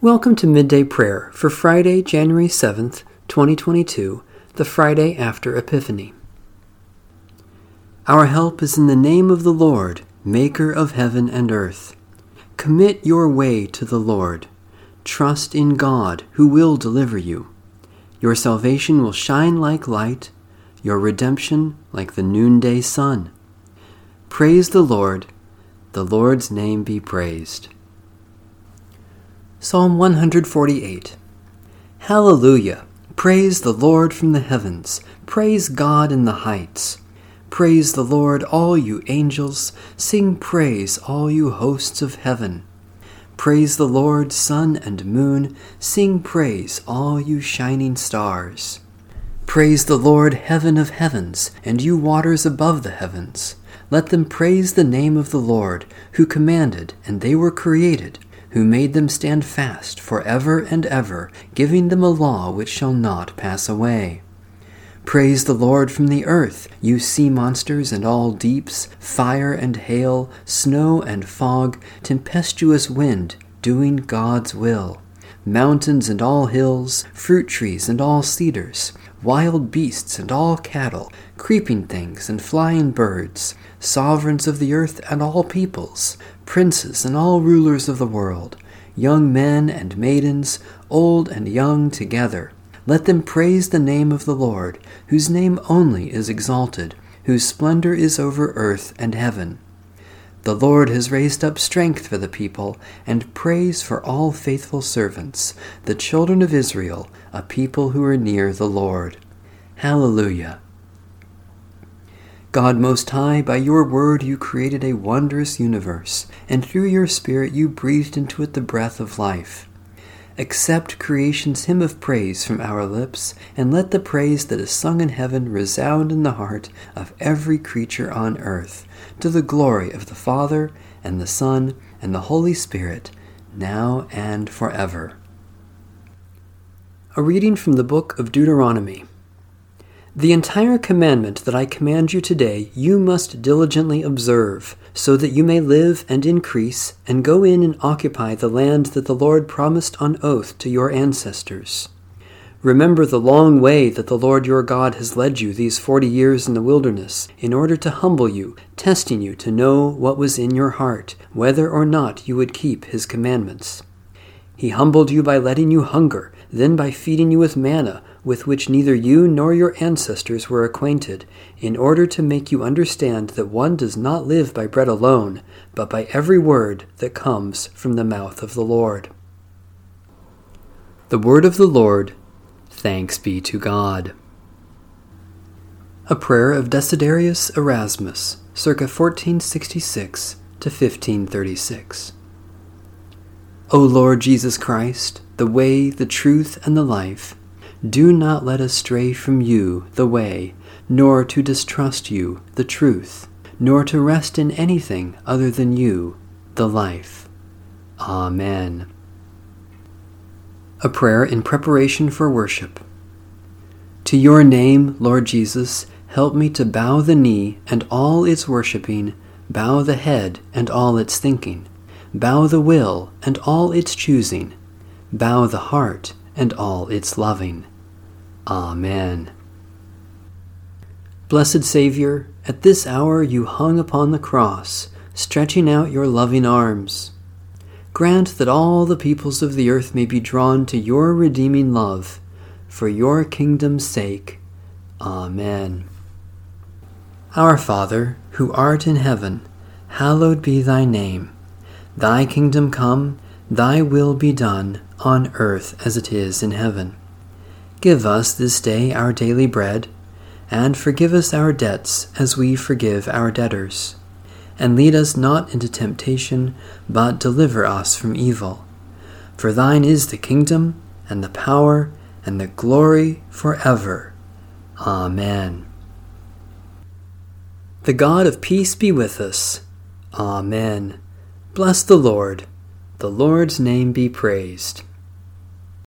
Welcome to Midday Prayer for Friday, January 7th, 2022, the Friday after Epiphany. Our help is in the name of the Lord, Maker of heaven and earth. Commit your way to the Lord. Trust in God, who will deliver you. Your salvation will shine like light, your redemption like the noonday sun. Praise the Lord. The Lord's name be praised. Psalm 148 Hallelujah! Praise the Lord from the heavens. Praise God in the heights. Praise the Lord, all you angels. Sing praise, all you hosts of heaven. Praise the Lord, sun and moon. Sing praise, all you shining stars. Praise the Lord, heaven of heavens, and you waters above the heavens. Let them praise the name of the Lord, who commanded, and they were created who made them stand fast for ever and ever, giving them a law which shall not pass away. Praise the Lord from the earth, you sea monsters and all deeps, fire and hail, snow and fog, tempestuous wind, doing God's will. Mountains and all hills, fruit trees and all cedars, wild beasts and all cattle, creeping things and flying birds, sovereigns of the earth and all peoples, princes and all rulers of the world, young men and maidens, old and young together. Let them praise the name of the Lord, whose name only is exalted, whose splendor is over earth and heaven. The Lord has raised up strength for the people, and praise for all faithful servants, the children of Israel, a people who are near the Lord. Hallelujah. God Most High, by your word you created a wondrous universe, and through your Spirit you breathed into it the breath of life. Accept creation's hymn of praise from our lips, and let the praise that is sung in heaven resound in the heart of every creature on earth, to the glory of the Father, and the Son, and the Holy Spirit, now and forever. A reading from the book of Deuteronomy. The entire commandment that I command you today you must diligently observe, so that you may live and increase, and go in and occupy the land that the Lord promised on oath to your ancestors. Remember the long way that the Lord your God has led you these forty years in the wilderness, in order to humble you, testing you to know what was in your heart, whether or not you would keep his commandments. He humbled you by letting you hunger, then by feeding you with manna with which neither you nor your ancestors were acquainted, in order to make you understand that one does not live by bread alone, but by every word that comes from the mouth of the Lord. The word of the Lord, thanks be to God. A prayer of Desiderius Erasmus, circa 1466 to 1536. O Lord Jesus Christ, the way, the truth, and the life, do not let us stray from you, the way, nor to distrust you, the truth, nor to rest in anything other than you, the life. Amen. A prayer in preparation for worship. To your name, Lord Jesus, help me to bow the knee and all its worshipping, bow the head and all its thinking, bow the will and all its choosing, bow the heart and all its loving. Amen. Blessed Saviour, at this hour you hung upon the cross, stretching out your loving arms. Grant that all the peoples of the earth may be drawn to your redeeming love, for your kingdom's sake. Amen. Our Father, who art in heaven, hallowed be thy name. Thy kingdom come, thy will be done, on earth as it is in heaven. Give us this day our daily bread, and forgive us our debts as we forgive our debtors. And lead us not into temptation, but deliver us from evil. For thine is the kingdom, and the power, and the glory forever. Amen. The God of peace be with us. Amen. Bless the Lord. The Lord's name be praised.